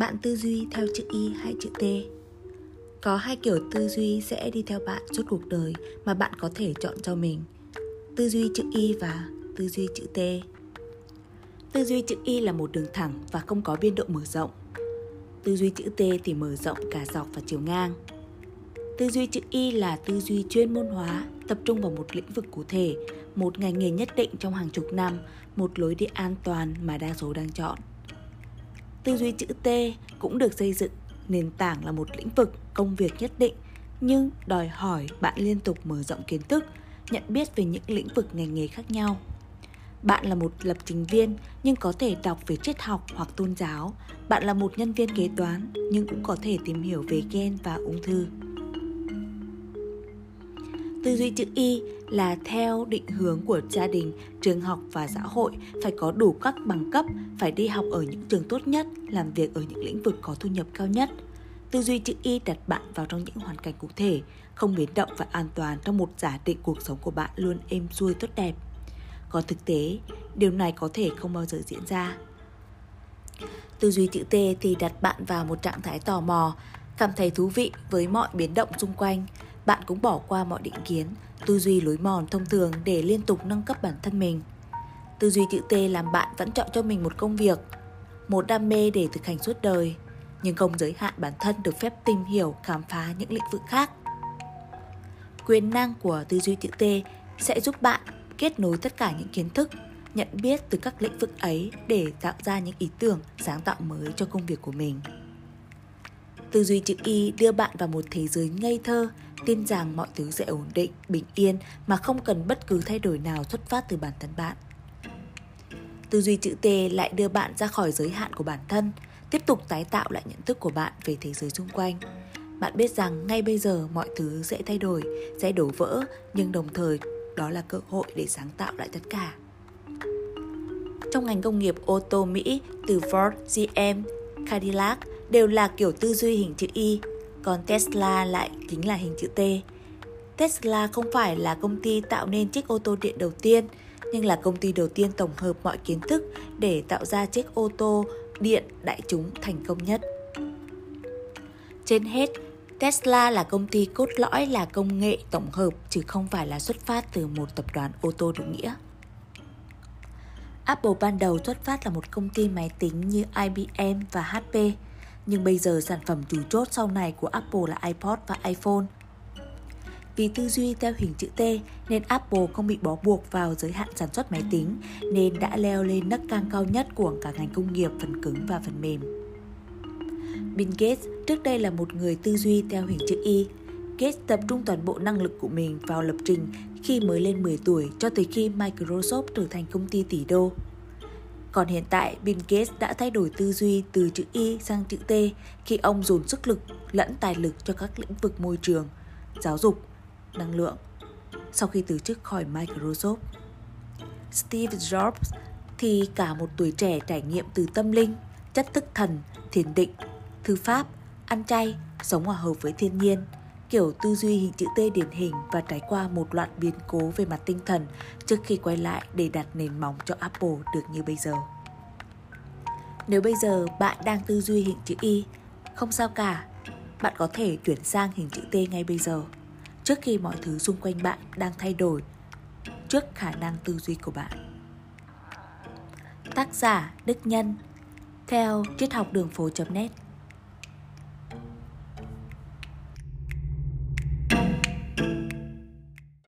Bạn tư duy theo chữ Y hay chữ T? Có hai kiểu tư duy sẽ đi theo bạn suốt cuộc đời mà bạn có thể chọn cho mình. Tư duy chữ Y và tư duy chữ T. Tư duy chữ Y là một đường thẳng và không có biên độ mở rộng. Tư duy chữ T thì mở rộng cả dọc và chiều ngang. Tư duy chữ Y là tư duy chuyên môn hóa, tập trung vào một lĩnh vực cụ thể, một ngành nghề nhất định trong hàng chục năm, một lối đi an toàn mà đa số đang chọn. Tư duy chữ T cũng được xây dựng nền tảng là một lĩnh vực công việc nhất định nhưng đòi hỏi bạn liên tục mở rộng kiến thức, nhận biết về những lĩnh vực ngành nghề khác nhau. Bạn là một lập trình viên nhưng có thể đọc về triết học hoặc tôn giáo. Bạn là một nhân viên kế toán nhưng cũng có thể tìm hiểu về gen và ung thư. Tư duy chữ Y là theo định hướng của gia đình, trường học và xã hội phải có đủ các bằng cấp, phải đi học ở những trường tốt nhất, làm việc ở những lĩnh vực có thu nhập cao nhất. Tư duy chữ Y đặt bạn vào trong những hoàn cảnh cụ thể, không biến động và an toàn trong một giả định cuộc sống của bạn luôn êm xuôi tốt đẹp. Còn thực tế, điều này có thể không bao giờ diễn ra. Tư duy chữ T thì đặt bạn vào một trạng thái tò mò, cảm thấy thú vị với mọi biến động xung quanh, bạn cũng bỏ qua mọi định kiến, tư duy lối mòn thông thường để liên tục nâng cấp bản thân mình. Tư duy chữ T làm bạn vẫn chọn cho mình một công việc, một đam mê để thực hành suốt đời, nhưng không giới hạn bản thân được phép tìm hiểu, khám phá những lĩnh vực khác. Quyền năng của tư duy chữ T sẽ giúp bạn kết nối tất cả những kiến thức, nhận biết từ các lĩnh vực ấy để tạo ra những ý tưởng, sáng tạo mới cho công việc của mình. Tư duy chữ Y đưa bạn vào một thế giới ngây thơ, tin rằng mọi thứ sẽ ổn định, bình yên mà không cần bất cứ thay đổi nào xuất phát từ bản thân bạn. Tư duy chữ T lại đưa bạn ra khỏi giới hạn của bản thân, tiếp tục tái tạo lại nhận thức của bạn về thế giới xung quanh. Bạn biết rằng ngay bây giờ mọi thứ sẽ thay đổi, sẽ đổ vỡ, nhưng đồng thời đó là cơ hội để sáng tạo lại tất cả. Trong ngành công nghiệp ô tô Mỹ, từ Ford, GM, Cadillac đều là kiểu tư duy hình chữ Y, còn Tesla lại chính là hình chữ T. Tesla không phải là công ty tạo nên chiếc ô tô điện đầu tiên, nhưng là công ty đầu tiên tổng hợp mọi kiến thức để tạo ra chiếc ô tô điện đại chúng thành công nhất. Trên hết, Tesla là công ty cốt lõi là công nghệ tổng hợp chứ không phải là xuất phát từ một tập đoàn ô tô đúng nghĩa. Apple ban đầu xuất phát là một công ty máy tính như IBM và HP, nhưng bây giờ sản phẩm chủ chốt sau này của Apple là iPod và iPhone. Vì tư duy theo hình chữ T nên Apple không bị bó buộc vào giới hạn sản xuất máy tính, nên đã leo lên nấc thang cao nhất của cả ngành công nghiệp phần cứng và phần mềm. Bill Gates trước đây là một người tư duy theo hình chữ Y. Gates tập trung toàn bộ năng lực của mình vào lập trình khi mới lên 10 tuổi cho tới khi Microsoft trở thành công ty tỷ đô. Còn hiện tại, Bill Gates đã thay đổi tư duy từ chữ Y sang chữ T khi ông dồn sức lực lẫn tài lực cho các lĩnh vực môi trường, giáo dục, năng lượng sau khi từ chức khỏi Microsoft. Steve Jobs thì cả một tuổi trẻ trải nghiệm từ tâm linh, chất thức thần, thiền định, thư pháp, ăn chay, sống hòa hợp với thiên nhiên, kiểu tư duy hình chữ T điển hình và trải qua một loạt biến cố về mặt tinh thần trước khi quay lại để đặt nền móng cho Apple được như bây giờ. Nếu bây giờ bạn đang tư duy hình chữ Y, không sao cả, bạn có thể chuyển sang hình chữ T ngay bây giờ, trước khi mọi thứ xung quanh bạn đang thay đổi, trước khả năng tư duy của bạn. Tác giả Đức Nhân Theo triết học đường phố.net